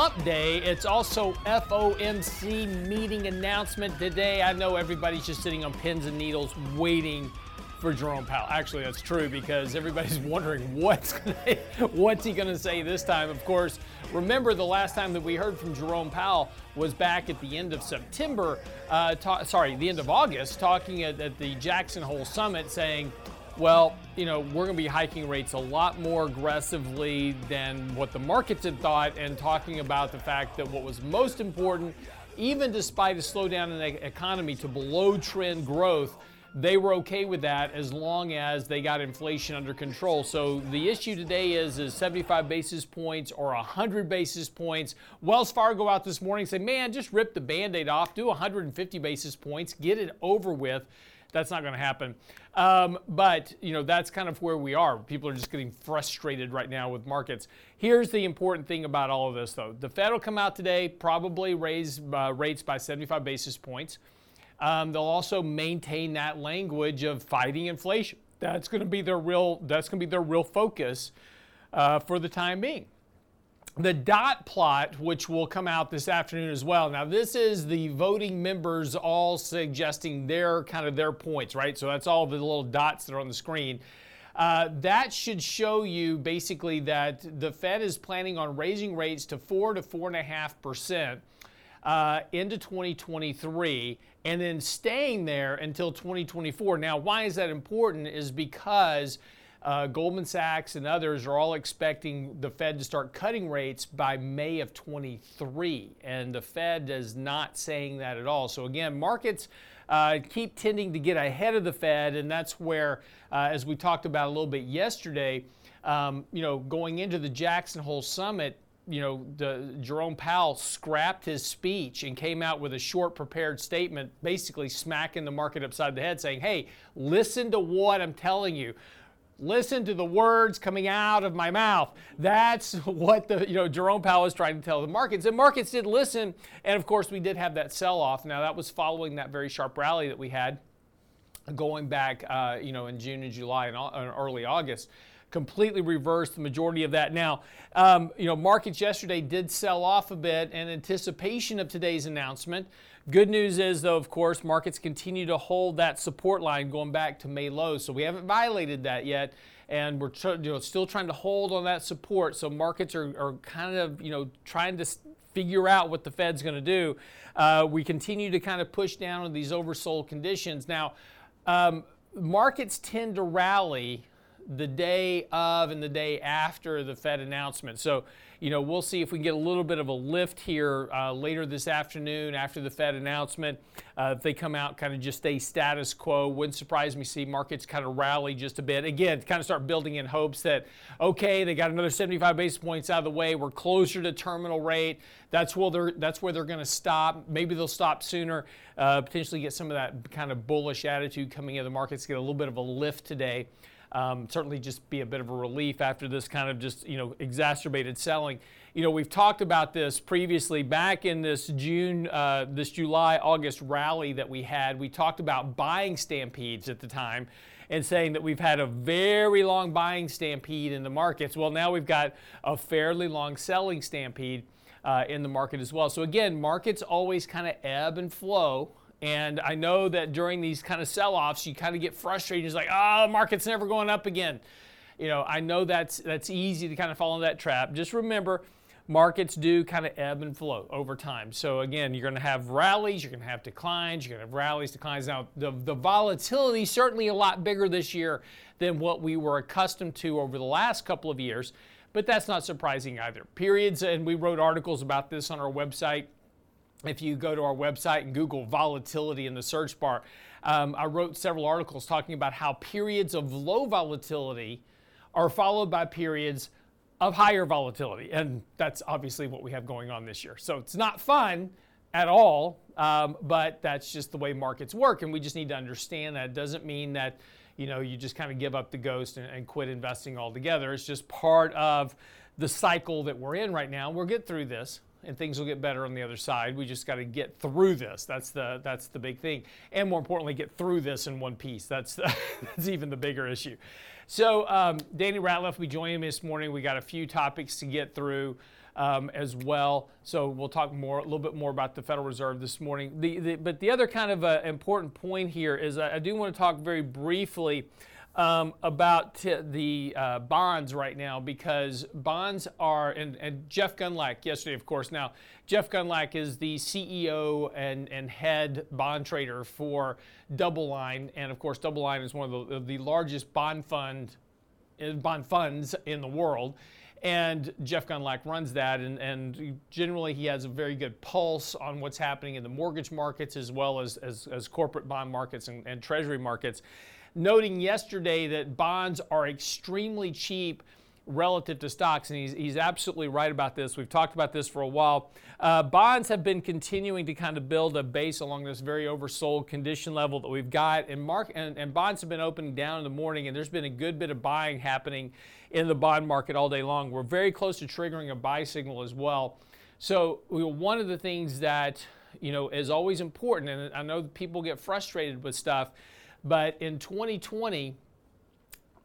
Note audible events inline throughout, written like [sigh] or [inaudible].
Hump Day. It's also FOMC meeting announcement today. I know everybody's just sitting on pins and needles waiting for Jerome Powell. Actually, that's true because everybody's [laughs] wondering what's what's he going to say this time. Of course, remember the last time that we heard from Jerome Powell was back at the end of September. Uh, ta- sorry, the end of August, talking at, at the Jackson Hole Summit, saying well, you know, we're going to be hiking rates a lot more aggressively than what the markets had thought, and talking about the fact that what was most important, even despite a slowdown in the economy to below trend growth, they were okay with that as long as they got inflation under control. So the issue today is is 75 basis points or 100 basis points. Wells Fargo out this morning say, "Man, just rip the band-aid off, do 150 basis points, get it over with." That's not going to happen. Um, but you know that's kind of where we are. People are just getting frustrated right now with markets. Here's the important thing about all of this, though: the Fed will come out today, probably raise uh, rates by 75 basis points. Um, they'll also maintain that language of fighting inflation. That's going to be their real. That's going to be their real focus uh, for the time being the dot plot, which will come out this afternoon as well. Now, this is the voting members all suggesting their kind of their points, right? So that's all the little dots that are on the screen. Uh, that should show you basically that the Fed is planning on raising rates to four to four and a half percent uh, into 2023 and then staying there until 2024. Now, why is that important? Is because uh, Goldman Sachs and others are all expecting the Fed to start cutting rates by May of 23, and the Fed is not saying that at all. So again, markets uh, keep tending to get ahead of the Fed, and that's where, uh, as we talked about a little bit yesterday, um, you know, going into the Jackson Hole Summit, you know, the, Jerome Powell scrapped his speech and came out with a short prepared statement, basically smacking the market upside the head, saying, "Hey, listen to what I'm telling you." Listen to the words coming out of my mouth. That's what the you know Jerome Powell is trying to tell the markets. And markets did listen, and of course we did have that sell-off. Now that was following that very sharp rally that we had going back uh, you know in June and July and, early August completely reversed the majority of that. Now, um, you know, markets yesterday did sell off a bit in anticipation of today's announcement. Good news is, though, of course, markets continue to hold that support line going back to May lows. So we haven't violated that yet, and we're tr- you know, still trying to hold on that support. So markets are, are kind of you know trying to figure out what the Fed's going to do. Uh, we continue to kind of push down on these oversold conditions. Now, um, markets tend to rally the day of and the day after the Fed announcement. So, you know, we'll see if we can get a little bit of a lift here uh, later this afternoon after the Fed announcement. Uh, if they come out, kind of just stay status quo, wouldn't surprise me see markets kind of rally just a bit. Again, kind of start building in hopes that, okay, they got another 75 basis points out of the way. We're closer to terminal rate. That's where they're, that's where they're going to stop. Maybe they'll stop sooner, uh, potentially get some of that kind of bullish attitude coming in the markets, get a little bit of a lift today um, certainly just be a bit of a relief after this kind of just you know exacerbated selling. You know, we've talked about this previously back in this June, uh, this July, August rally that we had. We talked about buying stampedes at the time and saying that we've had a very long buying stampede in the markets. Well, now we've got a fairly long selling stampede uh, in the market as well. So, again, markets always kind of ebb and flow. And I know that during these kind of sell-offs, you kind of get frustrated. It's like, oh, the market's never going up again. You know, I know that's that's easy to kind of fall into that trap. Just remember, markets do kind of ebb and flow over time. So again, you're going to have rallies, you're going to have declines, you're going to have rallies, declines. Now, the, the volatility certainly a lot bigger this year than what we were accustomed to over the last couple of years, but that's not surprising either. Periods, and we wrote articles about this on our website if you go to our website and Google volatility in the search bar, um, I wrote several articles talking about how periods of low volatility are followed by periods of higher volatility. And that's obviously what we have going on this year. So it's not fun at all, um, but that's just the way markets work. And we just need to understand that. It doesn't mean that you know you just kind of give up the ghost and, and quit investing altogether. It's just part of the cycle that we're in right now. We'll get through this and things will get better on the other side. We just got to get through this. That's the that's the big thing, and more importantly, get through this in one piece. That's the, [laughs] that's even the bigger issue. So um, Danny Ratliff, we joined him this morning. We got a few topics to get through. um, as well. So we'll talk more, a little bit more about the Federal Reserve this morning. The, the, but the other kind of uh, important point here is I, I do want to talk very briefly um, about t- the uh, bonds right now because bonds are, and, and, Jeff Gundlach yesterday, of course. Now, Jeff Gundlach is the CEO and, and head bond trader for DoubleLine. And of course, DoubleLine is one of the, the largest bond fund uh, bond funds in the world. And Jeff Gundlach runs that, and, and generally he has a very good pulse on what's happening in the mortgage markets as well as, as, as corporate bond markets and, and treasury markets noting yesterday that bonds are extremely cheap relative to stocks, and he's, he's absolutely right about this. We've talked about this for a while. Uh, bonds have been continuing to kind of build a base along this very oversold condition level that we've got, and, mark, and, and bonds have been opening down in the morning, and there's been a good bit of buying happening in the bond market all day long. We're very close to triggering a buy signal as well. So one of the things that you know is always important, and I know people get frustrated with stuff but in 2020,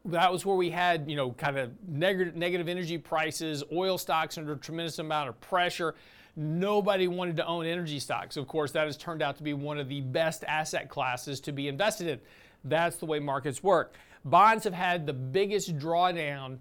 that was where we had, you know, kind of negative, negative energy prices, oil stocks under a tremendous amount of pressure. Nobody wanted to own energy stocks. Of course, that has turned out to be one of the best asset classes to be invested in. That's the way markets work. Bonds have had the biggest drawdown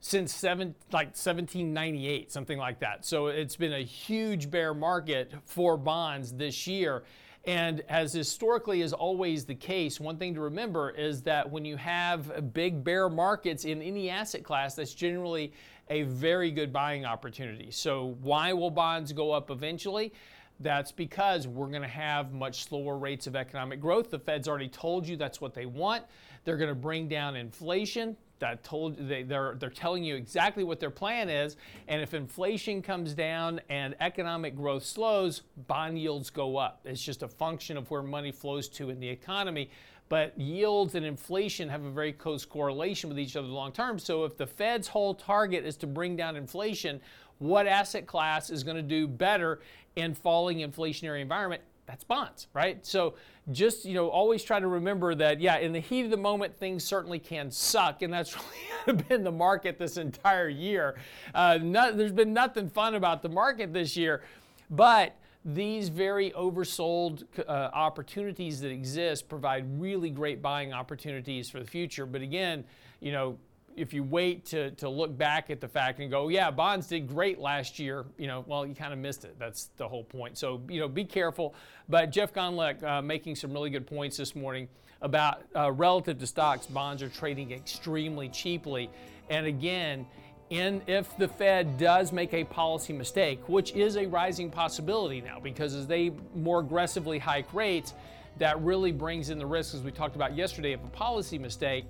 since seven, like 1798, something like that. So it's been a huge bear market for bonds this year. And as historically is always the case, one thing to remember is that when you have big bear markets in any asset class, that's generally a very good buying opportunity. So, why will bonds go up eventually? That's because we're going to have much slower rates of economic growth. The Fed's already told you that's what they want. They're going to bring down inflation that told they, they're they're telling you exactly what their plan is and if inflation comes down and economic growth slows bond yields go up. It's just a function of where money flows to in the economy. But yields and inflation have a very close correlation with each other long term. So if the fed's whole target is to bring down inflation what asset class is going to do better in falling inflationary environment that's bonds, right? So just, you know, always try to remember that, yeah, in the heat of the moment, things certainly can suck. And that's [laughs] really been the market this entire year. Uh, not, there's been nothing fun about the market this year. But these very oversold uh, opportunities that exist provide really great buying opportunities for the future. But again, you know, if you wait to, to look back at the fact and go, yeah, bonds did great last year, you know, well, you kind of missed it. That's the whole point. So, you know, be careful. But Jeff Gundlach uh, making some really good points this morning about uh, relative to stocks, bonds are trading extremely cheaply. And again, in if the Fed does make a policy mistake, which is a rising possibility now, because as they more aggressively hike rates, that really brings in the risk, as we talked about yesterday, of a policy mistake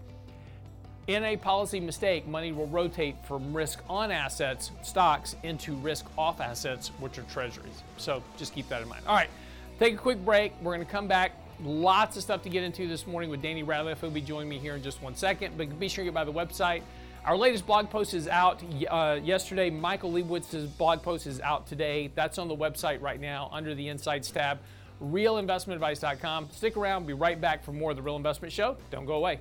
in a policy mistake, money will rotate from risk on assets, stocks, into risk off assets, which are treasuries. So just keep that in mind. All right, take a quick break. We're going to come back. Lots of stuff to get into this morning with Danny Ratliff, who'll be joining me here in just one second. But be sure you get by the website. Our latest blog post is out uh, yesterday. Michael Lebowitz's blog post is out today. That's on the website right now under the Insights tab, realinvestmentadvice.com. Stick around. Be right back for more of the Real Investment Show. Don't go away.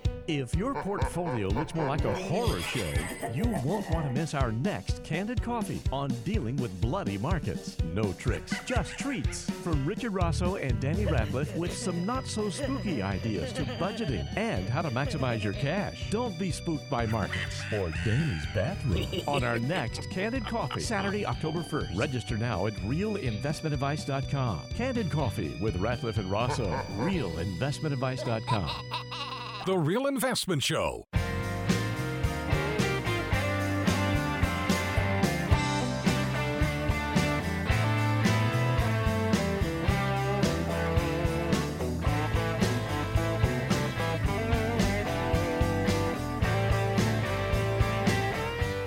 If your portfolio looks more like a horror show, you won't want to miss our next Candid Coffee on dealing with bloody markets. No tricks, just treats. From Richard Rosso and Danny Ratliff with some not so spooky ideas to budgeting and how to maximize your cash. Don't be spooked by markets or Danny's bathroom on our next Candid Coffee, Saturday, October 1st. Register now at realinvestmentadvice.com. Candid Coffee with Ratliff and Rosso, realinvestmentadvice.com. The Real Investment Show.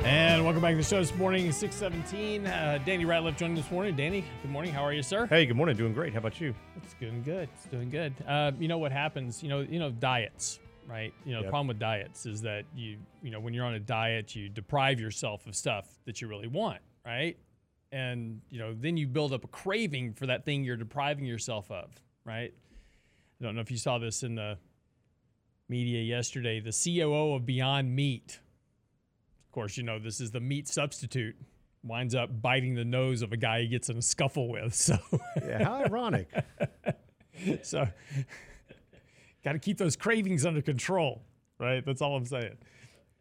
And welcome back to the show this morning, 617. Uh, Danny Ratliff joining this morning. Danny, good morning. How are you, sir? Hey, good morning. Doing great. How about you? It's doing good. It's doing good. Uh, you know what happens? You know, you know diets right? You know, the problem with diets is that you, you know, when you're on a diet, you deprive yourself of stuff that you really want, right? And, you know, then you build up a craving for that thing you're depriving yourself of, right? I don't know if you saw this in the media yesterday. The COO of Beyond Meat, of course, you know, this is the meat substitute, winds up biting the nose of a guy he gets in a scuffle with. [laughs] So, Yeah, how ironic. [laughs] so got to keep those cravings under control, right? That's all I'm saying.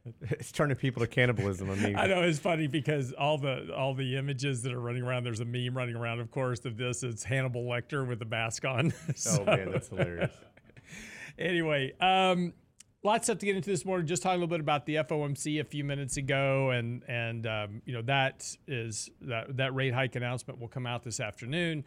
[laughs] it's turning people to cannibalism. I mean, I know it's funny because all the all the images that are running around. There's a meme running around, of course, of this. It's Hannibal Lecter with the mask on. [laughs] oh So, man, that's hilarious. [laughs] anyway, um, lots of stuff to get into this morning. Just talking a little bit about the FOMC a few minutes ago, and and um, you know that is that that rate hike announcement will come out this afternoon.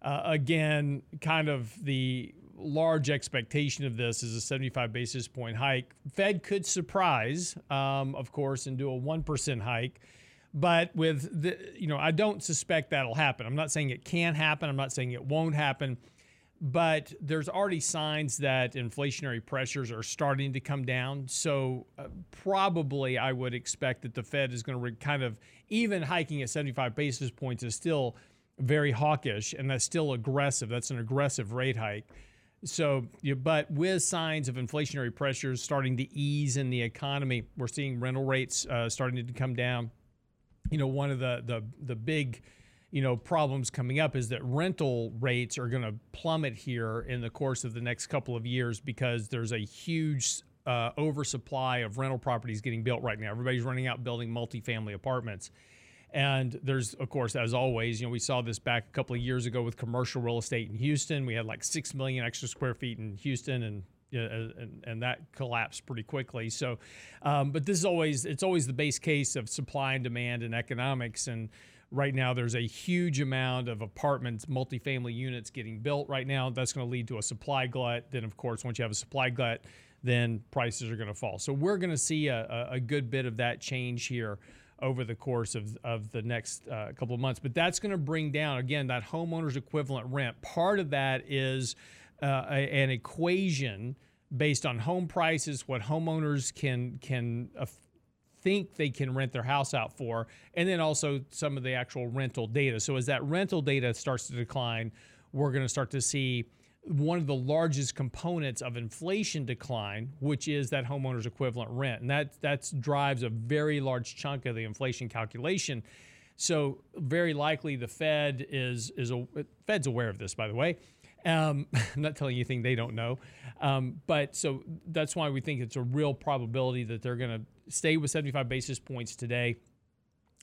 Uh, again, kind of the large expectation of this is a 75 basis point hike. Fed could surprise, um, of course, and do a one percent hike. But with the, you know, I don't suspect that'll happen. I'm not saying it can happen. I'm not saying it won't happen but there's already signs that inflationary pressures are starting to come down. So uh, probably I would expect that the Fed is going to re- kind of even hiking at 75 basis points is still very hawkish, and that's still aggressive. That's an aggressive rate hike. So, but with signs of inflationary pressures starting to ease in the economy, we're seeing rental rates uh, starting to come down you know one of the the the big you know problems coming up is that rental rates are going to plummet here in the course of the next couple of years because there's a huge uh, oversupply of rental properties getting built right now. Everybody's running out building multifamily apartments. And there's, of course, as always, you know, we saw this back a couple of years ago with commercial real estate in Houston. We had like six million extra square feet in Houston, and and, and that collapsed pretty quickly. So, um, but this is always it's always the base case of supply and demand and economics. And right now, there's a huge amount of apartments, multifamily units getting built right now. That's going to lead to a supply glut. Then, of course, once you have a supply glut, then prices are going to fall. So we're going to see a, a good bit of that change here over the course of, of the next uh, couple of months. But that's going to bring down, again, that homeowner's equivalent rent. Part of that is uh, a, an equation based on home prices, what homeowners can can uh, think they can rent their house out for, and then also some of the actual rental data. So as that rental data starts to decline, we're going to start to see one of the largest components of inflation decline, which is that homeowner's equivalent rent, and that that drives a very large chunk of the inflation calculation. So very likely the Fed is is a Fed's aware of this, by the way. Um, [laughs] I'm not telling you anything they don't know, um, but so that's why we think it's a real probability that they're going to stay with 75 basis points today,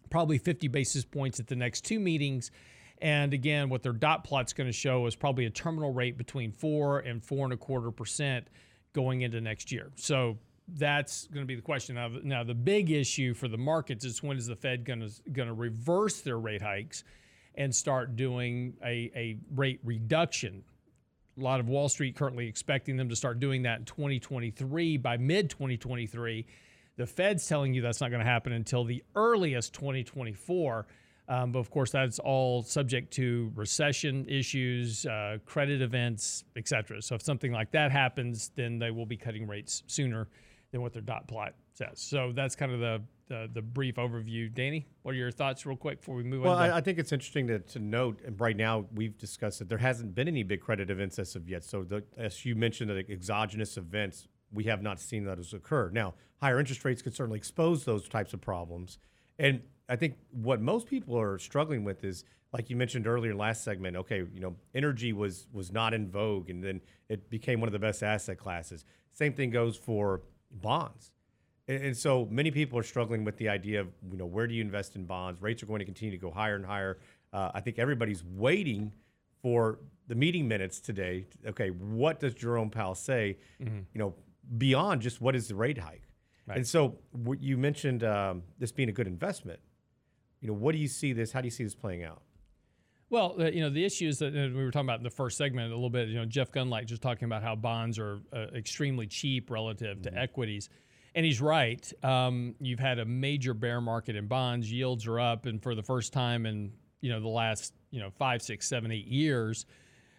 probably 50 basis points at the next two meetings. And again, what their dot plot's going to show is probably a terminal rate between four and four and a quarter percent going into next year. So that's going to be the question. Now, now the big issue for the markets is when is the Fed going to going to reverse their rate hikes and start doing a, a rate reduction? A lot of Wall Street currently expecting them to start doing that in 2023 by mid 2023. The Fed's telling you that's not going to happen until the earliest 2024. Um, but of course, that's all subject to recession issues, uh, credit events, et cetera. So if something like that happens, then they will be cutting rates sooner than what their dot plot says. So that's kind of the the, the brief overview. Danny, what are your thoughts, real quick, before we move Well, on? to- I, I think it's interesting to, to note. And right now, we've discussed that there hasn't been any big credit events as of yet. So, the, as you mentioned, the exogenous events, we have not seen those occur. Now, higher interest rates could certainly expose those types of problems. And I think what most people are struggling with is, like you mentioned earlier, last segment. Okay, you know, energy was was not in vogue, and then it became one of the best asset classes. Same thing goes for bonds. And, and so many people are struggling with the idea of, you know, where do you invest in bonds? Rates are going to continue to go higher and higher. Uh, I think everybody's waiting for the meeting minutes today. Okay, what does Jerome Powell say? You know, beyond just what is the rate hike? And so you mentioned um, this being a good investment. You know, what do you see this? How do you see this playing out? Well, uh, you know, the issue is that uh, we were talking about in the first segment a little bit. You know, Jeff Gundlach just talking about how bonds are uh, extremely cheap relative to equities, and he's right. Um, you've had a major bear market in bonds; yields are up, and for the first time in you know the last you know five, six, seven, eight years,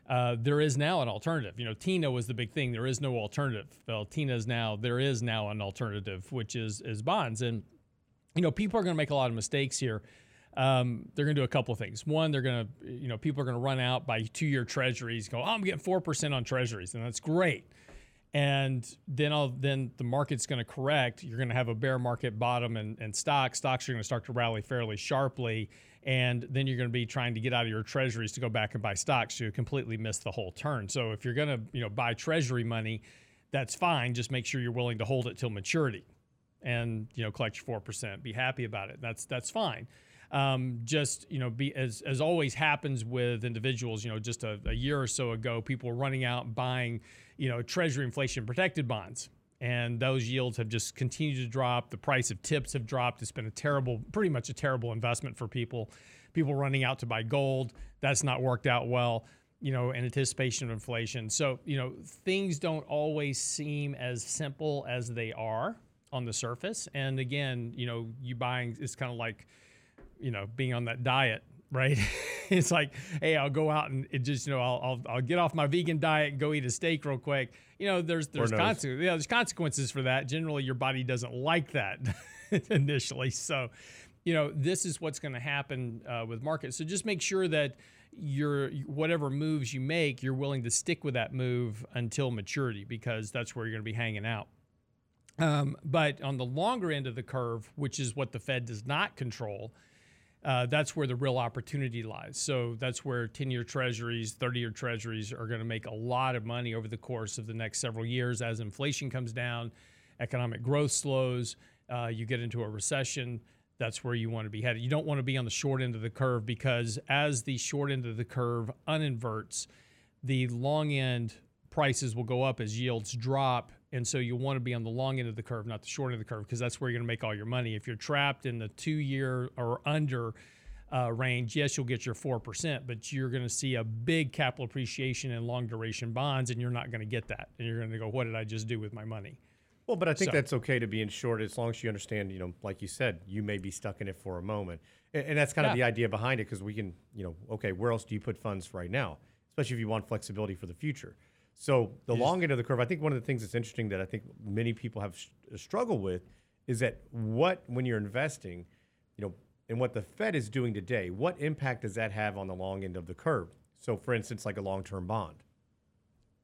uh, there is now an alternative. You know, TINA was the big thing. There is no alternative. Well, TINA is now there is now an alternative, which is is bonds. And you know, people are going to make a lot of mistakes here. Um, they're going to do a couple of things. One, they're going to, you know, people are going to run out by two-year treasuries. Go, oh, I'm getting four percent on treasuries, and that's great. And then I'll, then the market's going to correct. You're going to have a bear market bottom and, and stocks. Stocks are going to start to rally fairly sharply and then you're going to be trying to get out of your treasuries to go back and buy stocks you completely miss the whole turn so if you're going to you know buy treasury money that's fine just make sure you're willing to hold it till maturity and you know collect your 4% be happy about it that's that's fine um, just you know be as as always happens with individuals you know just a, a year or so ago people were running out buying you know treasury inflation protected bonds and those yields have just continued to drop. The price of tips have dropped. It's been a terrible, pretty much a terrible investment for people. People running out to buy gold. That's not worked out well, you know, in anticipation of inflation. So, you know, things don't always seem as simple as they are on the surface. And again, you know, you buying, it's kind of like, you know, being on that diet right? [laughs] it's like, hey, I'll go out and it just, you know, I'll, I'll, I'll, get off my vegan diet and go eat a steak real quick. You know, there's there's consequences. Yeah, there's consequences for that. Generally, your body doesn't like that [laughs] initially. So, you know, this is what's going to happen uh, with markets. So just make sure that your whatever moves you make, you're willing to stick with that move until maturity because that's where you're going to be hanging out. Um, but on the longer end of the curve, which is what the Fed does not control, uh, that's where the real opportunity lies. So that's where 10 year treasuries, 30 year treasuries are going to make a lot of money over the course of the next several years as inflation comes down, economic growth slows, uh, you get into a recession. That's where you want to be headed. You don't want to be on the short end of the curve because as the short end of the curve uninverts, the long end prices will go up as yields drop and so you want to be on the long end of the curve, not the short end of the curve, because that's where you're going to make all your money. If you're trapped in the two year or under uh, range, yes, you'll get your 4%, but you're going to see a big capital appreciation in long duration bonds, and you're not going to get that. And you're going to go, what did I just do with my money? Well, but I think so, that's okay to be in short as long as you understand, you know, like you said, you may be stuck in it for a moment. And, and that's kind yeah. of the idea behind it because we can, you know, okay, where else do you put funds right now? Especially if you want flexibility for the future. So the long end of the curve, I think one of the things that's interesting that I think many people have uh, struggled with is that what when you're investing, you know, and what the Fed is doing today, what impact does that have on the long end of the curve? So, for instance, like a long-term bond.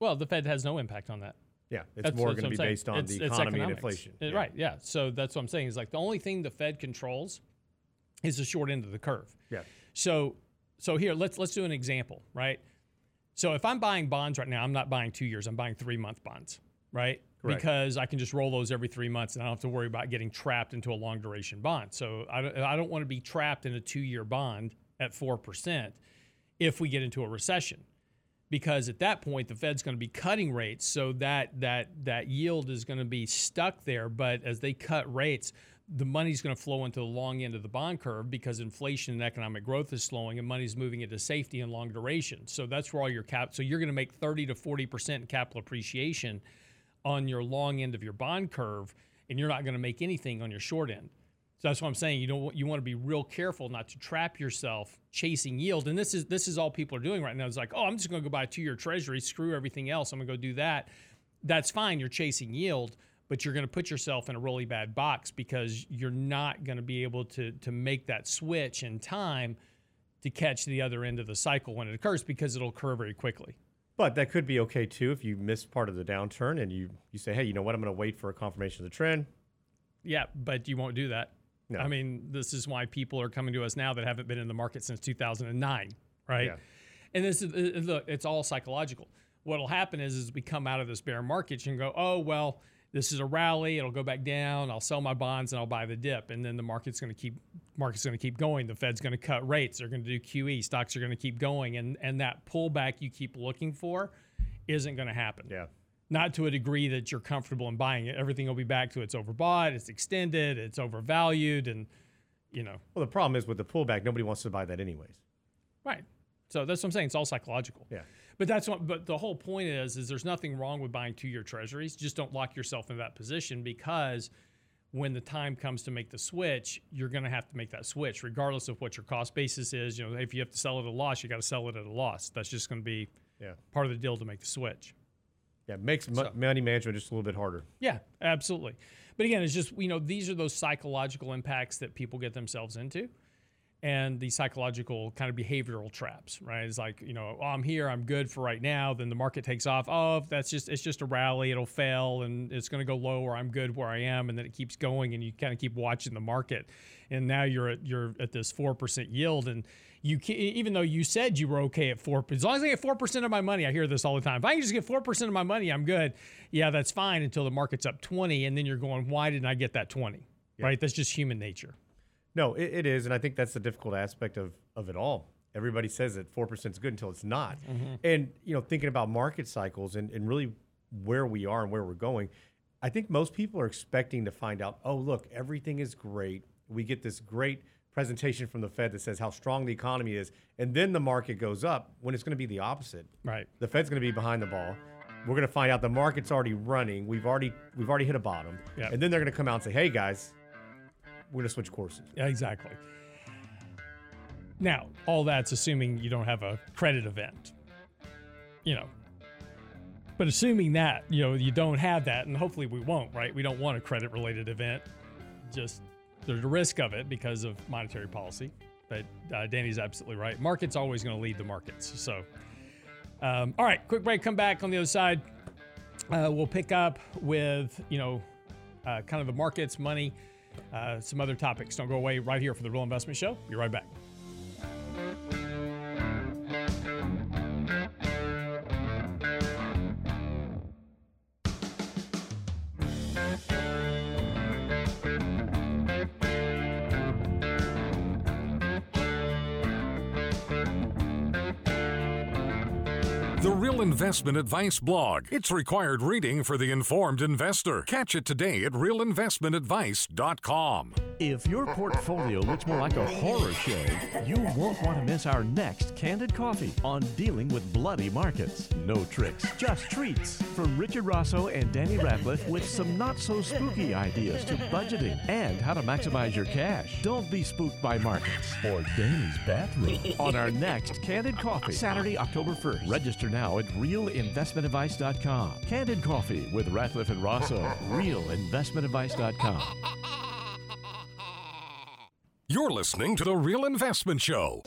Well, the Fed has no impact on that. Yeah, it's that's, more going to be saying. based on it's, the economy and inflation. It, yeah. Right. Yeah. So that's what I'm saying is like the only thing the Fed controls is the short end of the curve. Yeah. So, so here let's let's do an example, right? So if I'm buying bonds right now, I'm not buying two years. I'm buying three month bonds, right? Correct. Because I can just roll those every three months and I don't have to worry about getting trapped into a long duration bond. So I don't, I don't want to be trapped in a two year bond at 4% if we get into a recession. Because at that point, the Fed's going to be cutting rates. So that, that, that yield is going to be stuck there. But as they cut rates, the money's going to flow into the long end of the bond curve because inflation and economic growth is slowing and money's moving into safety and long duration. So that's where all your cap so you're going to make 30 to 40% capital appreciation on your long end of your bond curve and you're not going to make anything on your short end. So that's what I'm saying. You don't you want to be real careful not to trap yourself chasing yield. And this is this is all people are doing right now. It's like, oh, I'm just going to go buy a two-year treasury, screw everything else. I'm going to go do that. That's fine. You're chasing yield but you're going to put yourself in a really bad box because you're not going to be able to to make that switch in time to catch the other end of the cycle when it occurs because it'll occur very quickly. But that could be okay too if you miss part of the downturn and you you say, hey, you know what, I'm going to wait for a confirmation of the trend. Yeah, but you won't do that. No. I mean, this is why people are coming to us now that haven't been in the market since 2009, right? Yeah. And this is look, it's all psychological. What'll happen is, is we come out of this bear market, and go, oh well this is a rally it'll go back down i'll sell my bonds and i'll buy the dip. And then the market's going to keep market's going to keep going. The fed's going to cut rates they're going to do qe stocks are going to keep going. And and that pullback you keep looking for isn't going to happen. Yeah. Not to a degree that you're comfortable in buying it. Everything will be back to it's overbought it's extended it's overvalued and you know. Well the problem is with the pullback nobody wants to buy that anyways. Right. So that's what i'm saying it's all psychological. Yeah but that's what. But the whole point is, is there's nothing wrong with buying two-year treasuries. Just don't lock yourself in that position because when the time comes to make the switch, you're going to have to make that switch, regardless of what your cost basis is. You know, if you have to sell it at a loss, you got to sell it at a loss. That's just going to be Yeah. part of the deal to make the switch. Yeah, it makes mo- money management just a little bit harder. Yeah, absolutely. But again, it's just you know these are those psychological impacts that people get themselves into, and the psychological kind of behavioral traps. Right? It's like you know, oh, I'm here, I'm good for right now. Then the market takes off. Oh, that's just it's just a rally. It'll fail, and it's going to go low, or I'm good where I am, and then it keeps going, and you kind of keep watching the market, and now you're at you're at this four percent yield, and you can, even though you said you were okay at 4, as long as I get four percent of my money, I hear this all the time. If I can just get four percent of my money, I'm good. Yeah, that's fine until the market's up twenty, and then you're going, why didn't I get that twenty? Right? That's just human nature. No, it, it is, and I think that's the difficult aspect of of it all. Everybody says that four percent is good until it's not. Mm-hmm. And you know, thinking about market cycles and, and really where we are and where we're going, I think most people are expecting to find out, oh, look, everything is great. We get this great presentation from the Fed that says how strong the economy is, and then the market goes up when it's going to be the opposite. Right. The Fed's going to be behind the ball. We're going to find out the market's already running. We've already we've already hit a bottom, Yeah. and then they're going to come out and say, "Hey guys, we're to switch courses." Yeah, exactly. Now, all that's assuming you don't have a credit event. You know. But assuming that, you know, you don't have that, and hopefully we won't, right? We don't want a credit related event. Just there's a risk of it because of monetary policy. But uh, Danny's absolutely right. Market's always going to lead the markets. So, um, all right, quick break. Come back on the other side. Uh, we'll pick up with, you know, uh, kind of the markets, money, uh, some other topics. Don't go away right here for the Real Investment Show. Be right back. Investment Advice blog. It's required reading for the informed investor. Catch it today at realinvestmentadvice.com. If your portfolio looks more like a horror show, you won't want to miss our next Candid Coffee on dealing with bloody markets. No tricks, just treats. From Richard Rosso and Danny Ratliff with some not so spooky ideas to budgeting and how to maximize your cash. Don't be spooked by markets or Danny's bathroom on our next Candid Coffee, Saturday, October 1st. Register now at realinvestmentadvice.com. Candid Coffee with Ratliff and Rosso. Realinvestmentadvice.com. You're listening to The Real Investment Show.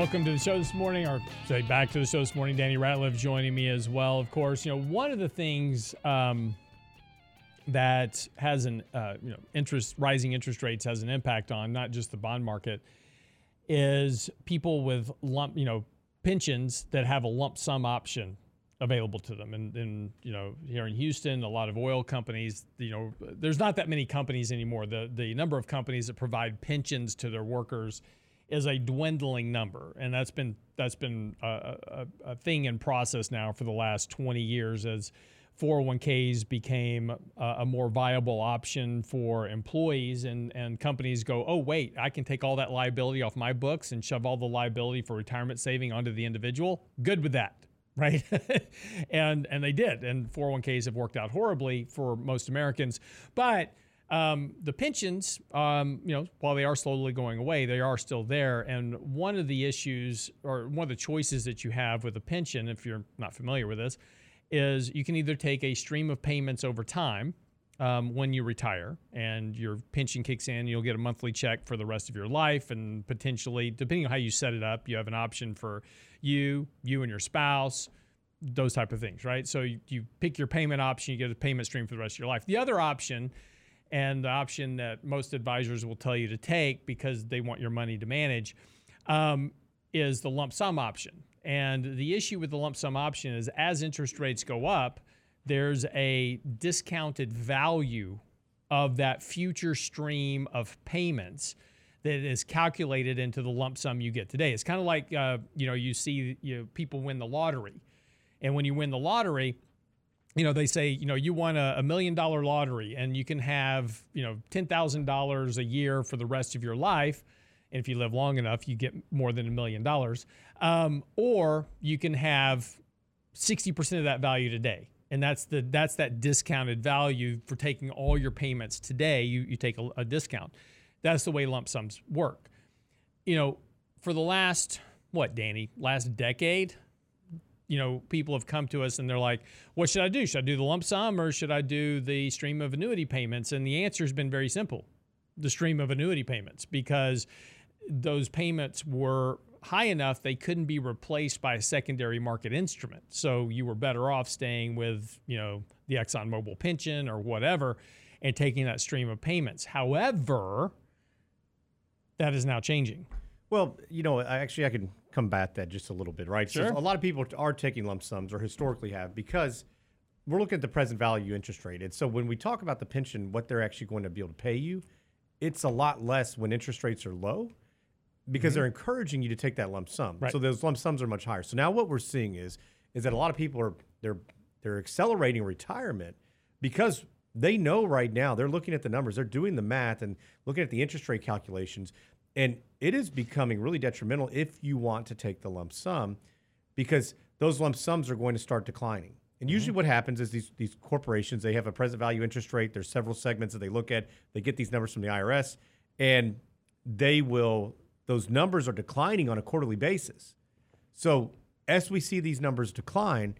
Welcome to the show this morning, or say back to the show this morning. Danny Ratliff joining me as well. Of course, you know one of the things um, that has an uh, you know interest rising interest rates has an impact on not just the bond market is people with lump you know pensions that have a lump sum option available to them and, and you know here in Houston a lot of oil companies you know there's not that many companies anymore the the number of companies that provide pensions to their workers is a dwindling number. And that's been that's been a, a, a thing in process now for the last 20 years as 401ks became a, a more viable option for employees and, and companies go oh wait i can take all that liability off my books and shove all the liability for retirement saving onto the individual. Good with that [laughs] right? And and they did. And 401ks have worked out horribly for most americans. But um, the pensions, um, you know, while they are slowly going away, they are still there. And one of the issues, or one of the choices that you have with a pension, if you're not familiar with this, is you can either take a stream of payments over time um, when you retire, and your pension kicks in, you'll get a monthly check for the rest of your life, and potentially, depending on how you set it up, you have an option for you, you and your spouse, those type of things, right? So you, you pick your payment option, you get a payment stream for the rest of your life. The other option and the option that most advisors will tell you to take because they want your money to manage um, is the lump sum option. And the issue with the lump sum option is as interest rates go up, there's a discounted value of that future stream of payments that is calculated into the lump sum you get today. It's kind of like uh, you know you see you know, people win the lottery, and when you win the lottery, you know, they say, you know, you won a, million dollar lottery and you can have, you know, $10,000 a year for the rest of your life. And if you live long enough, you get more than a million dollars. Um, or you can have 60% of that value today. And that's the that's that discounted value for taking all your payments today. You you take a, a discount. That's the way lump sums work. You know, for the last what, Danny, last decade, you know, people have come to us and they're like, what should I do? Should I do the lump sum or should I do the stream of annuity payments? And the answer has been very simple the stream of annuity payments because those payments were high enough they couldn't be replaced by a secondary market instrument. So you were better off staying with, you know, the ExxonMobil pension or whatever and taking that stream of payments. However, that is now changing. Well, you know, I actually I can combat that just a little bit, right? Sure. So a lot of people are taking lump sums or historically have because we're looking at the present value interest rate. And so when we talk about the pension, what they're actually going to be able to pay you, it's a lot less when interest rates are low because they're encouraging you to take that lump sum. Mm-hmm. Right. So those lump sums are much higher. So now what we're seeing is is that a lot of people are they're they're accelerating retirement because they know right now they're looking at the numbers, they're doing the math and looking at the interest rate calculations, and it is becoming really detrimental if you want to take the lump sum because those lump sums are going to start declining. And mm-hmm. usually, what happens is these these corporations they have a present value interest rate. There's several segments that they look at. They get these numbers from the IRS, and they will those numbers are declining on a quarterly basis. So as we see these numbers decline,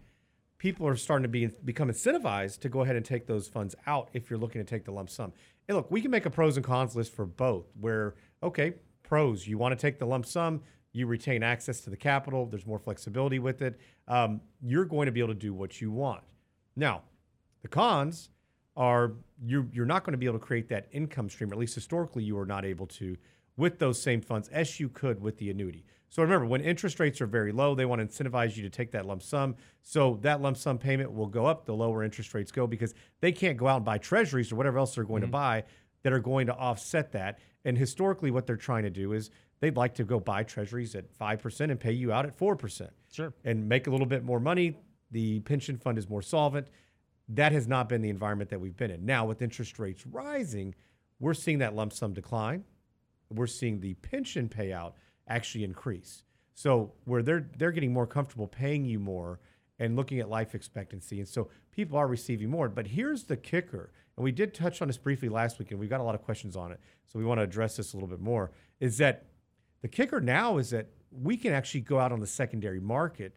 people are starting to be become incentivized to go ahead and take those funds out if you're looking to take the lump sum. And look, we can make a pros and cons list for both. Where okay, pros, you want to take the lump sum, you retain access to the capital. There's more flexibility with it. Um, you're going to be able to do what you want. Now, the cons are you're, you're not going to be able to create that income stream, at least historically, you were not able to with those same funds as you could with the annuity. So remember, when interest rates are very low, they want to incentivize you to take that lump sum. So that lump sum payment will go up the lower interest rates go because they can't go out and buy treasuries or whatever else they're going to mm-hmm. buy that are going to offset that. And historically, what they're trying to do is they'd like to go buy treasuries at 5% and pay you out at 4%. Sure. And make a little bit more money. The pension fund is more solvent. That has not been the environment that we've been in. Now, with interest rates rising, we're seeing that lump sum decline we're seeing the pension payout actually increase. So where they're they're getting more comfortable paying you more and looking at life expectancy, and so people are receiving more. But here's the kicker, and we did touch on this briefly last week, and we've got a lot of questions on it, so we want to address this a little bit more. Is that the kicker now is that we can actually go out on the secondary market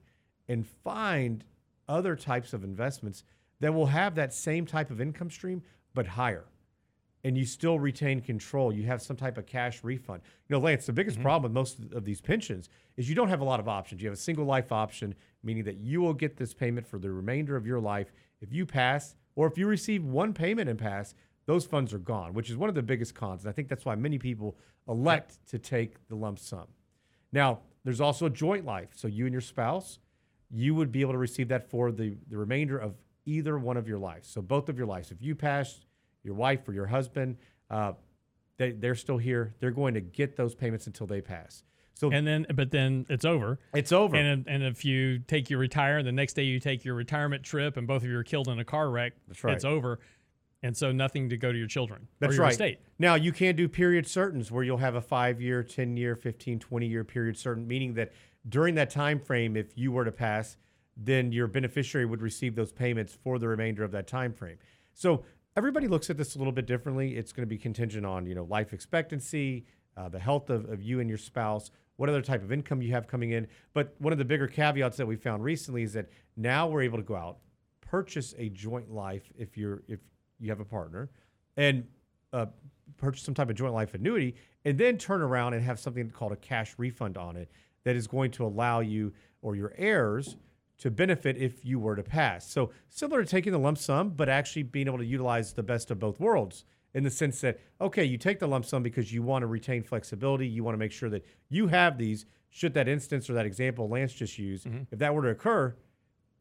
and find other types of investments that will have that same type of income stream but higher and you still retain control. You have some type of cash refund. You know, Lance, the biggest mm-hmm. problem with most of these pensions is you don't have a lot of options. You have a single life option, meaning that you will get this payment for the remainder of your life. If you pass, or if you receive one payment and pass, those funds are gone, which is one of the biggest cons. And I think that's why many people elect to take the lump sum. Now, there's also a joint life. So you and your spouse, you would be able to receive that for the, the remainder of either one of your lives. So both of your lives. If you pass, your wife or your husband, uh, they, they're still here. They're going to get those payments until they pass. So And then, but then it's over. it's over. And and if you take your retire, the next day you take your retirement trip, and both of you are killed in a car wreck, That's right. it's over. And so nothing to go to your children That's or your right. estate. Now, you can do period certains where you'll have a five year, 10 year, 15, 20 year period certain, meaning that during that time frame, if you were to pass, then your beneficiary would receive those payments for the remainder of that time frame. So everybody looks at this a little bit differently. It's going to be contingent on, you know, life expectancy, uh, the health of, of you and your spouse, what other type of income you have coming in. But one of the bigger caveats that we found recently is that now we're able to go out, purchase a joint life if you're if you have a partner, and uh, purchase some type of joint life annuity, and then turn around and have something called a cash refund on it that is going to allow you or your heirs to benefit if you were to pass. So similar to taking the lump sum, but actually being able to utilize the best of both worlds in the sense that okay, you take the lump sum because you want to retain flexibility, you want to make sure that you have these. Should that instance or that example Lance just used, mm-hmm. if that were to occur,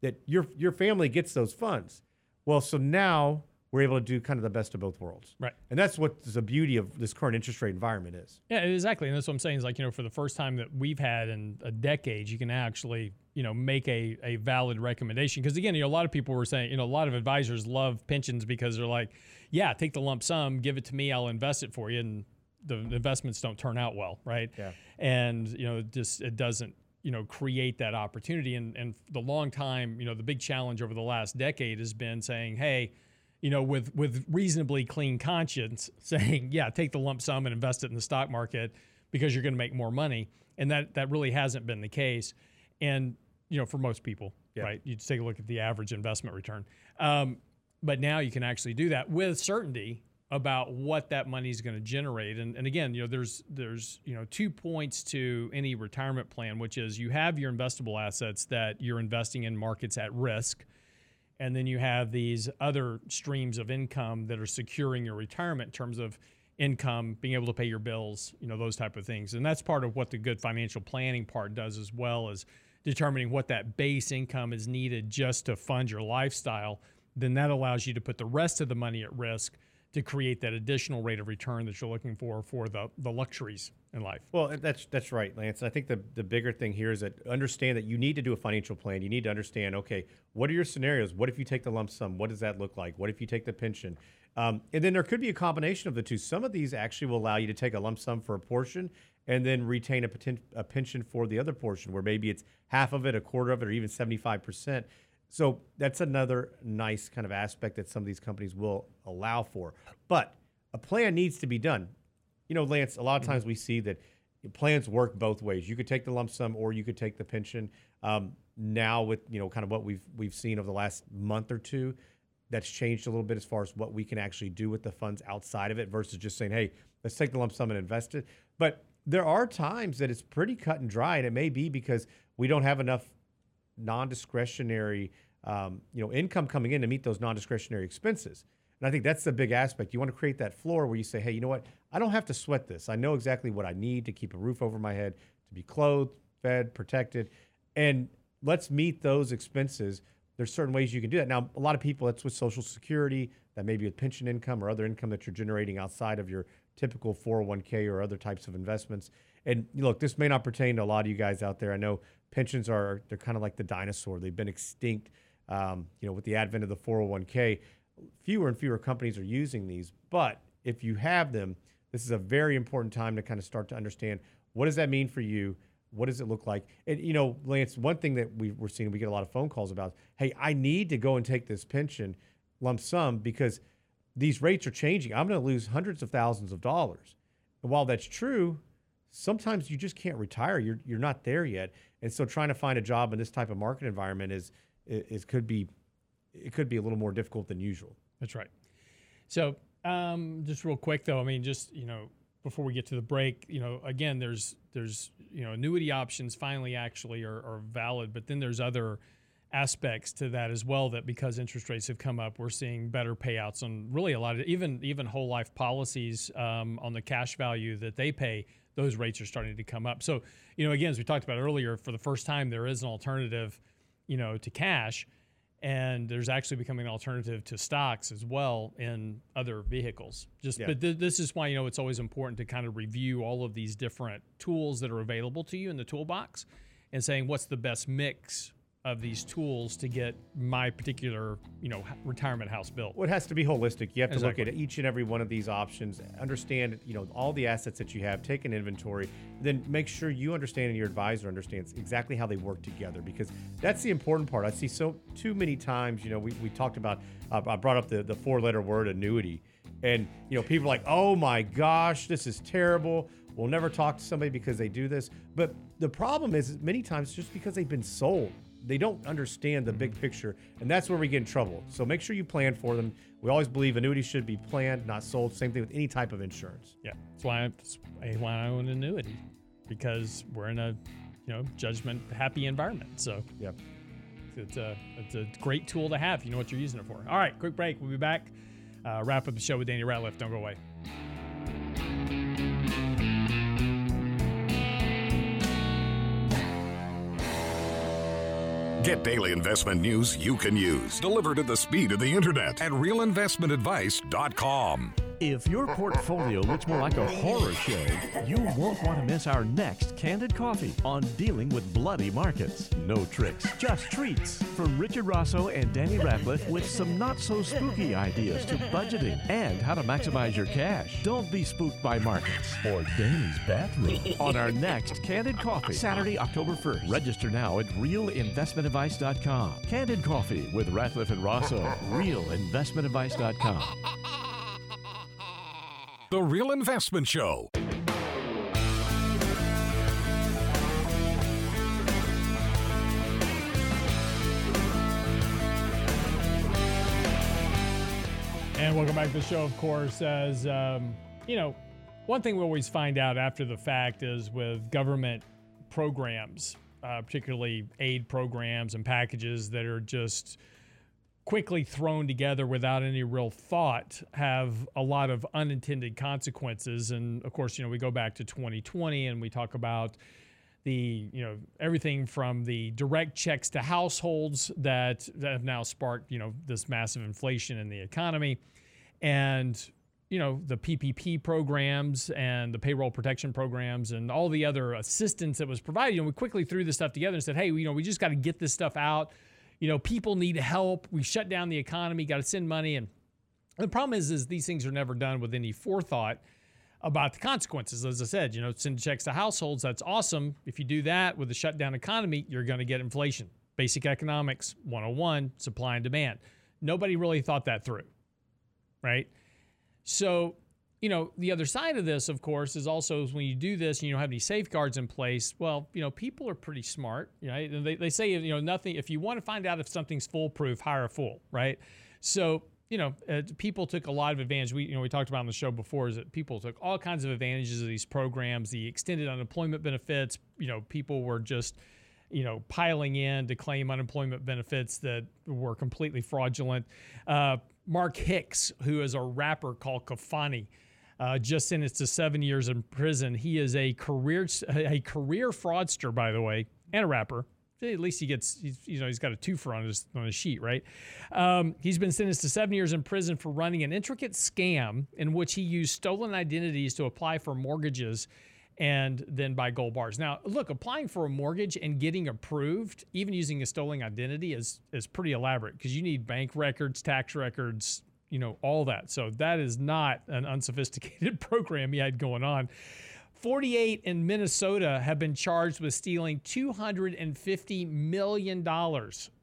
that your your family gets those funds. Well, so now we're able to do kind of the best of both worlds. Right. And that's what the beauty of this current interest rate environment is. Yeah, exactly. And that's what I'm saying is like, you know, for the first time that we've had in a decade, you can actually, you know, make a, a valid recommendation. Because again, you know, a lot of people were saying, you know, a lot of advisors love pensions because they're like, yeah, take the lump sum, give it to me, I'll invest it for you. And the investments don't turn out well, right? Yeah. And, you know, just it doesn't, you know, create that opportunity. And and the long time, you know, the big challenge over the last decade has been saying, hey, you know, with with reasonably clean conscience, [laughs] saying, yeah, take the lump sum and invest it in the stock market because you're going to make more money, and that that really hasn't been the case, and you know, for most people, Yeah. right? You just take a look at the average investment return, um, but now you can actually do that with certainty about what that money is going to generate, and and again, you know, there's there's you know two points to any retirement plan, which is you have your investable assets that you're investing in markets at risk and then you have these other streams of income that are securing your retirement in terms of income being able to pay your bills you know those type of things. And that's part of what the good financial planning part does as well as determining what that base income is needed just to fund your lifestyle. Then that allows you to put the rest of the money at risk to create that additional rate of return that you're looking for for the the luxuries in life Well, that's that's right, Lance. I think the the bigger thing here is that understand that you need to do a financial plan. You need to understand, okay, what are your scenarios? What if you take the lump sum? What does that look like? What if you take the pension? Um, and then there could be a combination of the two. Some of these actually will allow you to take a lump sum for a portion and then retain a, poten- a pension for the other portion, where maybe it's half of it, a quarter of it, or even seventy five percent. So that's another nice kind of aspect that some of these companies will allow for. But a plan needs to be done you know, Lance, a lot of times we see that plans work both ways. You could take the lump sum or you could take the pension. Um, now with you know kind of what we've we've seen over the last month or two, that's changed a little bit as far as what we can actually do with the funds outside of it versus just saying, hey, let's take the lump sum and invest it. But there are times that it's pretty cut and dry, and it may be because we don't have enough non-discretionary um, you know income coming in to meet those non-discretionary expenses. And I think that's the big aspect. You want to create that floor where you say, hey, you know what? I don't have to sweat this. I know exactly what I need to keep a roof over my head, to be clothed, fed, protected. And let's meet those expenses. There's certain ways you can do that. Now, a lot of people, that's with Social Security, that may be with pension income or other income that you're generating outside of your typical 401k or other types of investments. And look, this may not pertain to a lot of you guys out there. I know pensions are, they're kind of like the dinosaur. They've been extinct, um, you know, with the advent of the 401k fewer and fewer companies are using these. But if you have them, this is a very important time to kind of start to understand what does that mean for you? What does it look like? And you know, Lance, one thing that we, we're seeing, we get a lot of phone calls about, hey, I need to go and take this pension lump sum because these rates are changing. I'm going to lose hundreds of thousands of dollars. And while that's true, sometimes you just can't retire. You're you're not there yet. And so trying to find a job in this type of market environment is is could be it could be a little more difficult than usual. That's right. So, um, just real quick though, I mean, just you know, before we get to the break, you know, again, there's there's you know, annuity options finally actually are, are valid, but then there's other aspects to that as well that because interest rates have come up, we're seeing better payouts on really a lot of even even whole life policies um, on the cash value that they pay. Those rates are starting to come up. So, you know, again, as we talked about earlier, for the first time, there is an alternative, you know, to cash and there's actually becoming an alternative to stocks as well in other vehicles. Just, Yeah. but th- this is why you know it's always important to kind of review all of these different tools that are available to you in the toolbox, and saying what's the best mix of these tools to get my particular you know retirement house built. Well, it has to be holistic. You have to Exactly. look at each and every one of these options, understand, you know, all the assets that you have, take an inventory, then make sure you understand and your advisor understands exactly how they work together because that's the important part. I see so too many times, you know, we, we talked about, uh, I brought up the, the four letter word annuity. And, you know, people are like, oh my gosh, this is terrible. We'll never talk to somebody because they do this. But the problem is many times just because they've been sold they don't understand the big picture, and that's where we get in trouble. So make sure you plan for them. We always believe annuities should be planned, not sold. Same thing with any type of insurance. Yeah, that's why I, that's why I own an annuity because we're in a you know judgment happy environment. So Yeah. it's a it's a great tool to have. You know what you're using it for. All right, quick break. We'll be back. Uh, wrap up the show with Danny Ratliff. Don't go away. Get daily investment news you can use, delivered at the speed of the internet at realinvestmentadvice.com. If your portfolio looks more like a horror show, you won't want to miss our next Candid Coffee on dealing with bloody markets. No tricks, just treats. From Richard Rosso and Danny Ratliff with some not so spooky ideas to budgeting and how to maximize your cash. Don't be spooked by markets or Danny's bathroom on our next Candid Coffee, Saturday, October 1st. Register now at realinvestmentadvice.com. Candid Coffee with Ratliff and Rosso, realinvestmentadvice.com. The Real Investment Show. And welcome back to the show, of course. As um, you know, one thing we always find out after the fact is with government programs, uh, particularly aid programs and packages that are just quickly thrown together without any real thought, have a lot of unintended consequences. And of course, you know, we go back to 2020 and we talk about the you know everything from the direct checks to households that, that have now sparked you know this massive inflation in the economy and you know the PPP programs and the payroll protection programs and all the other assistance that was provided you know we quickly threw this stuff together and said hey you know we just got to get this stuff out you know people need help we shut down the economy got to send money and the problem is is these things are never done with any forethought about the consequences. As I said, you know, send checks to households. That's awesome. If you do that with a shutdown economy, you're going to get inflation. Basic economics 101, supply and demand. Nobody really thought that through, right? So, you know, the other side of this, of course, is also when you do this and you don't have any safeguards in place, well, you know, people are pretty smart, right? And they, they say, you know, nothing, if you want to find out if something's foolproof, hire a fool, right? So, you know, uh, people took a lot of advantage. We, you know, we talked about on the show before is that people took all kinds of advantages of these programs, the extended unemployment benefits. You know, people were just, you know, piling in to claim unemployment benefits that were completely fraudulent. Uh, Mark Hicks, who is a rapper called Kafani, uh, just sentenced to seven years in prison. He is a career a career fraudster, by the way, and a rapper. At least he gets you know he's got a twofer on his on his sheet right? Um, he's been sentenced to seven years in prison for running an intricate scam in which he used stolen identities to apply for mortgages and then buy gold bars. Now look applying for a mortgage and getting approved even using a stolen identity is is pretty elaborate because you need bank records tax records you know all that so that is not an unsophisticated [laughs] program he had going on 48 in Minnesota have been charged with stealing $250 million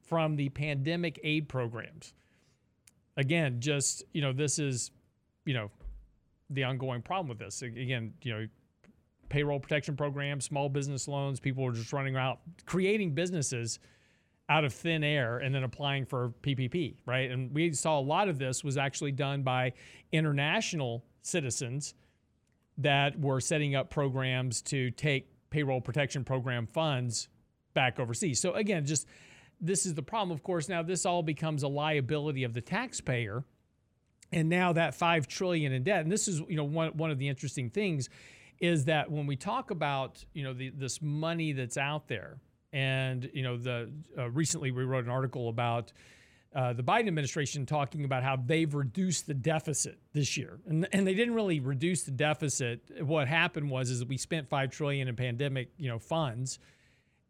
from the pandemic aid programs. Again, just, you know, this is, you know, the ongoing problem with this. Again, you know, payroll protection programs, small business loans, people are just running out, creating businesses out of thin air and then applying for PPP, right? And we saw a lot of this was actually done by international citizens that were setting up programs to take payroll protection program funds back overseas. So again, just this is the problem. Of course, now this all becomes a liability of the taxpayer, and now that five trillion in debt. And this is you know one one of the interesting things is that when we talk about you know the, this money that's out there, and you know the uh, recently we wrote an article about uh, the Biden administration talking about how they've reduced the deficit this year, and and they didn't really reduce the deficit. What happened was is we spent five trillion in pandemic you know funds,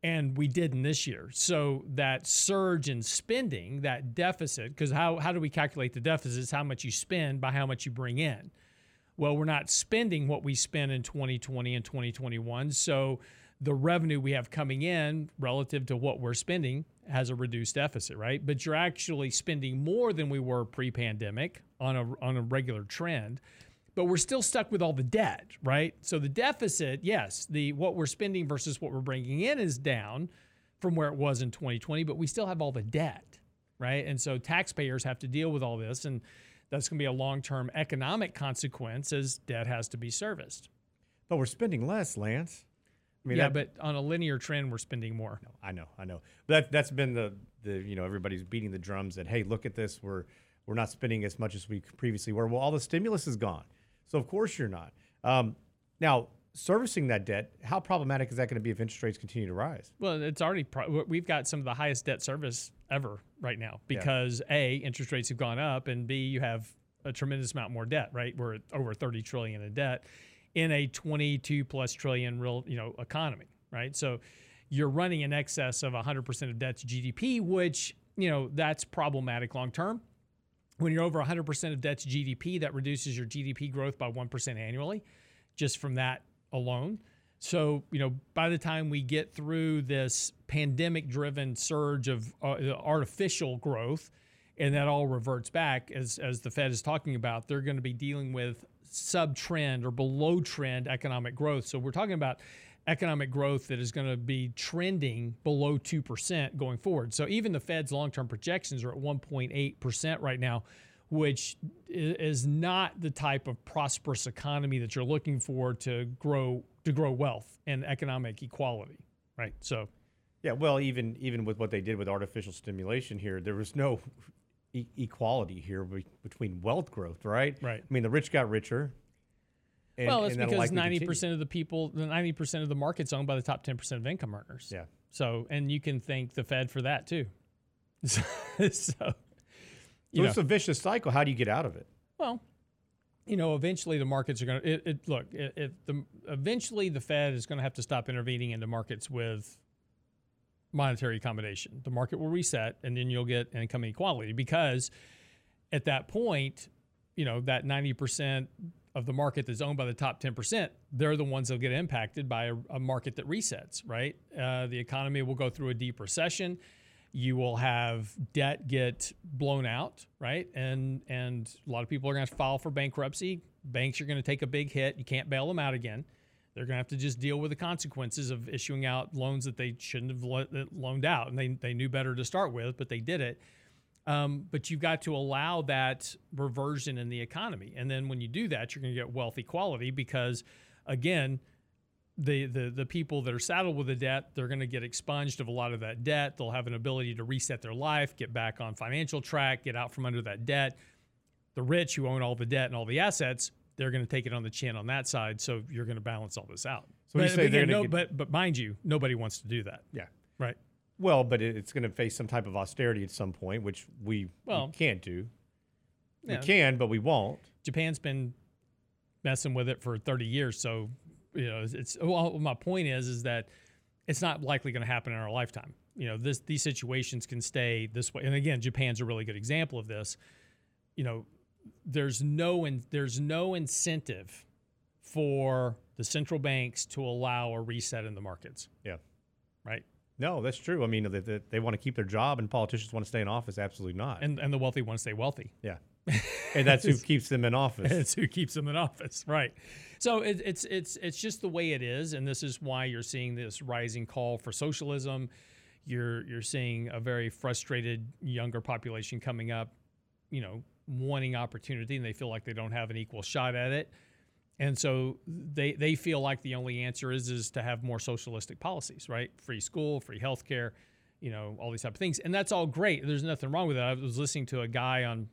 and we didn't this year. So that surge in spending, that deficit, because how how do we calculate the deficit? It's how much you spend by how much you bring in. Well, we're not spending what we spent in 2020 and 2021, so the revenue we have coming in relative to what we're spending has a reduced deficit, right? But you're actually spending more than we were pre-pandemic on a on a regular trend. But we're still stuck with all the debt, right? So the deficit, yes, the what we're spending versus what we're bringing in is down from where it was in 2020, but we still have all the debt, right? And so taxpayers have to deal with all this and that's going to be a long-term economic consequence as debt has to be serviced. But we're spending less, Lance. I mean, yeah, that, but on a linear trend, we're spending more. No, I know, I know. But that that's been the the you know everybody's beating the drums that hey, look at this, we're we're not spending as much as we previously were. Well, all the stimulus is gone, so of course you're not. Um, now, servicing that debt, how problematic is that going to be if interest rates continue to rise? Well, it's already pro- we've got some of the highest debt service ever right now because a interest rates have gone up and b you have a tremendous amount more debt. Right, we're at over 30 trillion in debt in a 22 plus trillion real you know economy. Right, so you're running in excess of 100% of debt to GDP, which you know that's problematic long term. When you're over 100% of debt to GDP, that reduces your GDP growth by 1% annually, just from that alone. So, you know, by the time we get through this pandemic driven surge of uh, artificial growth, and that all reverts back, as, as the Fed is talking about, they're going to be dealing with sub trend or below trend economic growth. So, we're talking about economic growth that is going to be trending below 2% going forward. So, even the Fed's long term projections are at 1.8% right now which is not the type of prosperous economy that you're looking for to grow to grow wealth and economic equality, right? So, yeah, well, even even with what they did with artificial stimulation here, there was no e- equality here be- between wealth growth, right? Right. I mean, the rich got richer. And, well, it's because ninety percent of the people, the ninety percent of the market's owned by the top ten percent of income earners. Yeah. So, and you can thank the Fed for that too. [laughs] so so it's a vicious cycle. How do you get out of it? Well, you know, eventually the markets are going to it, it, look. If the eventually the Fed is going to have to stop intervening into markets with monetary accommodation. The market will reset, and then you'll get income inequality because at that point, you know that ninety percent of the market that's owned by the top 10%, they're the ones that get impacted by a, a market that resets, right? Uh, the economy will go through a deep recession you will have debt get blown out, right? And and a lot of people are going to file for bankruptcy. Banks are going to take a big hit. You can't bail them out again. They're going to have to just deal with the consequences of issuing out loans that they shouldn't have loaned out, and they they knew better to start with, but they did it. Um, but you've got to allow that reversion in the economy, and then when you do that, you're going to get wealth equality because, again, the, the the people that are saddled with the debt, they're going to get expunged of a lot of that debt. They'll have an ability to reset their life, get back on financial track, get out from under that debt. The rich who own all the debt and all the assets, they're going to take it on the chin on that side. So you're going to balance all this out. So but, but, again, no, get... but but mind you, nobody wants to do that. Yeah. Right. Well, but it's going to face some type of austerity at some point, which we, well, we can't do. Yeah. We can, but we won't. Japan's been messing with it for 30 years, so you know, it's well, my point is is that it's not likely going to happen in our lifetime. You know, this these situations can stay this way. And again, Japan's a really good example of this. You know, there's no in, there's no incentive for the central banks to allow a reset in the markets. Yeah. Right. No, that's true. I mean, they, they, they want to keep their job, and politicians want to stay in office. Absolutely not. And and the wealthy want to stay wealthy. Yeah. and that's who [laughs] keeps them in office. It's who keeps them in office, right? So it, it's it's it's just the way it is, and this is why you're seeing this rising call for socialism. You're you're seeing a very frustrated younger population coming up, you know, wanting opportunity, and they feel like they don't have an equal shot at it, and so they they feel like the only answer is is to have more socialistic policies, right? Free school, free healthcare, you know, all these type of things, and that's all great. There's nothing wrong with that. I was listening to a guy on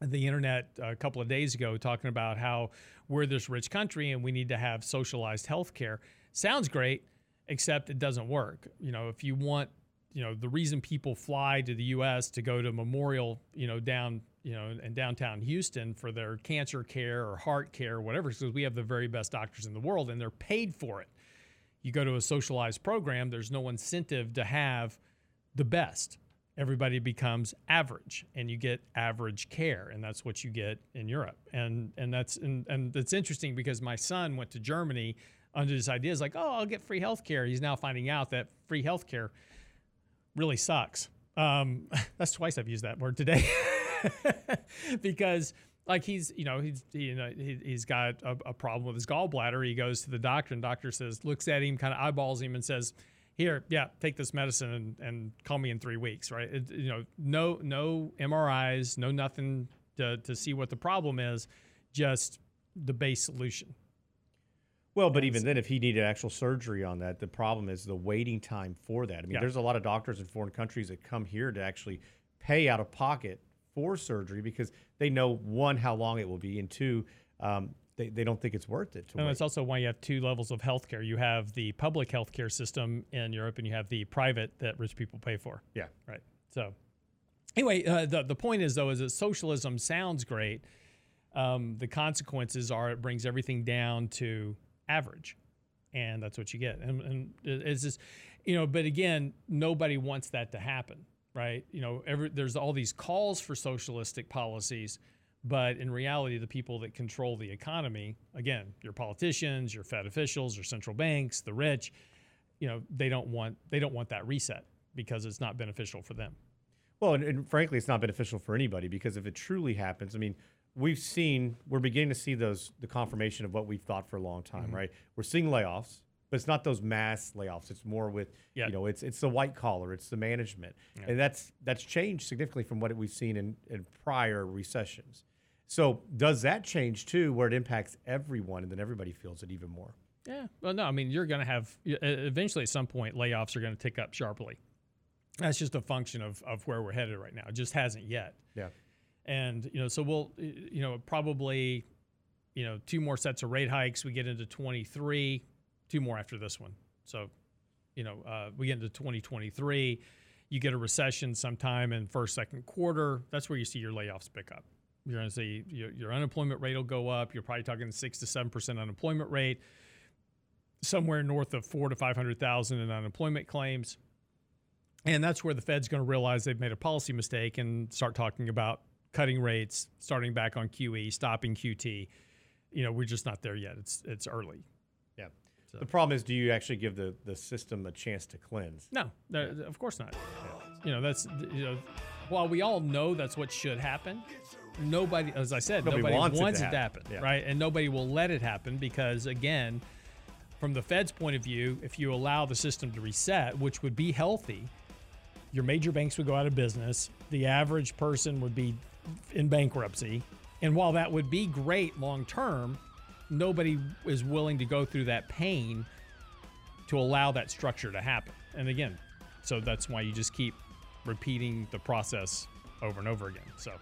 the internet a couple of days ago talking about how we're this rich country and we need to have socialized health care. Sounds great, except it doesn't work. You know, if you want, you know, the reason people fly to the US to go to Memorial, you know, down, you know, in downtown Houston for their cancer care or heart care or whatever, because we have the very best doctors in the world and they're paid for it. You go to a socialized program, there's no incentive to have the best. Everybody becomes average and you get average care and that's what you get in Europe. And and that's and, and that's interesting because my son went to Germany under this idea is like oh I'll get free health care he's now finding out that free health care really sucks. Um, [laughs] that's twice I've used that word today [laughs] [laughs] because like he's you know he's you know he, has got a, a problem with his gallbladder he goes to the doctor and doctor says looks at him kind of eyeballs him and says here, yeah, take this medicine and, and call me in three weeks, right? It, you know, no no MRIs, no nothing to, to see what the problem is, just the base solution. Well, but even then, if he needed actual surgery on that, the problem is the waiting time for that. I mean, yeah. there's a lot of doctors in foreign countries that come here to actually pay out of pocket for surgery because they know one how long it will be, and two, um, they, they don't think it's worth it. To And wait. that's also why you have two levels of healthcare. You have the public healthcare system in Europe, and you have the private that rich people pay for. yeah. Right. So, anyway, uh, the the point is though is that socialism sounds great. Um, the consequences are it brings everything down to average, and that's what you get. And, and it- it's just, you know, but again, nobody wants that to happen, right? You know, every, there's all these calls for socialistic policies, but in reality, the people that control the economy, again, your politicians, your Fed officials, your central banks, the rich, you know, they don't want they don't want that reset because it's not beneficial for them. Well, and, and frankly, it's not beneficial for anybody because if it truly happens, I mean, we've seen, we're beginning to see those, the confirmation of what we've thought for a long time, mm-hmm. right? We're seeing layoffs, but it's not those mass layoffs. It's more with, Yeah. you know, it's it's the white collar, it's the management, and that's that's changed significantly from what we've seen in, in prior recessions. So does that change too, where it impacts everyone, and then everybody feels it even more? Yeah. Well, no, I mean, you're going to have eventually at some point layoffs are going to tick up sharply. That's just a function of, of where we're headed right now. It just hasn't yet. Yeah. And, you know, so we'll, you know, probably, you know, two more sets of rate hikes. We get into 23, two more after this one. So, you know, uh, we get into 2023. You get a recession sometime in first, second quarter. That's where you see your layoffs pick up. You're going to see your, your unemployment rate will go up. You're probably talking six to seven percent unemployment rate, somewhere north of four to five hundred thousand in unemployment claims, and that's where the Fed's going to realize they've made a policy mistake and start talking about cutting rates, starting back on QE, stopping QT. You know, we're just not there yet. It's it's early. Yeah. The problem is, do you actually give the, the system a chance to cleanse? No, of course not. You know, that's you know, while we all know that's what should happen, nobody, as I said, Nobody nobody, wants wants, it to it to happen. happen, Yeah. right? And nobody will let it happen because, again, from the Fed's point of view, if you allow the system to reset, which would be healthy, your major banks would go out of business. The average person would be in bankruptcy. And while that would be great long term, nobody is willing to go through that pain to allow that structure to happen. And again, so that's why you just keep repeating the process over and over again. So,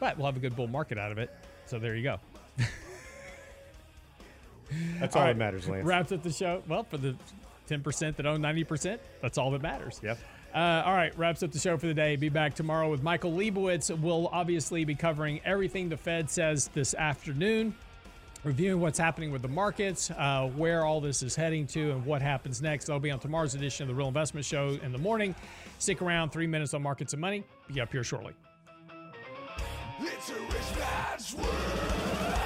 but we'll have a good bull market out of it. So there you go. [laughs] That's all, All that matters, Lance. Wraps up the show. Well, for the 10% that own 90%, that's all that matters. Yep. Uh, all right, wraps up the show for the day. Be back tomorrow with Michael Lebowitz. We'll obviously be covering everything the Fed says this afternoon, reviewing what's happening with the markets, uh, where all this is heading to, and what happens next. That'll be on tomorrow's edition of the Real Investment Show in the morning. Stick around, three minutes on markets and money. Be up here shortly. It's a rich man's world.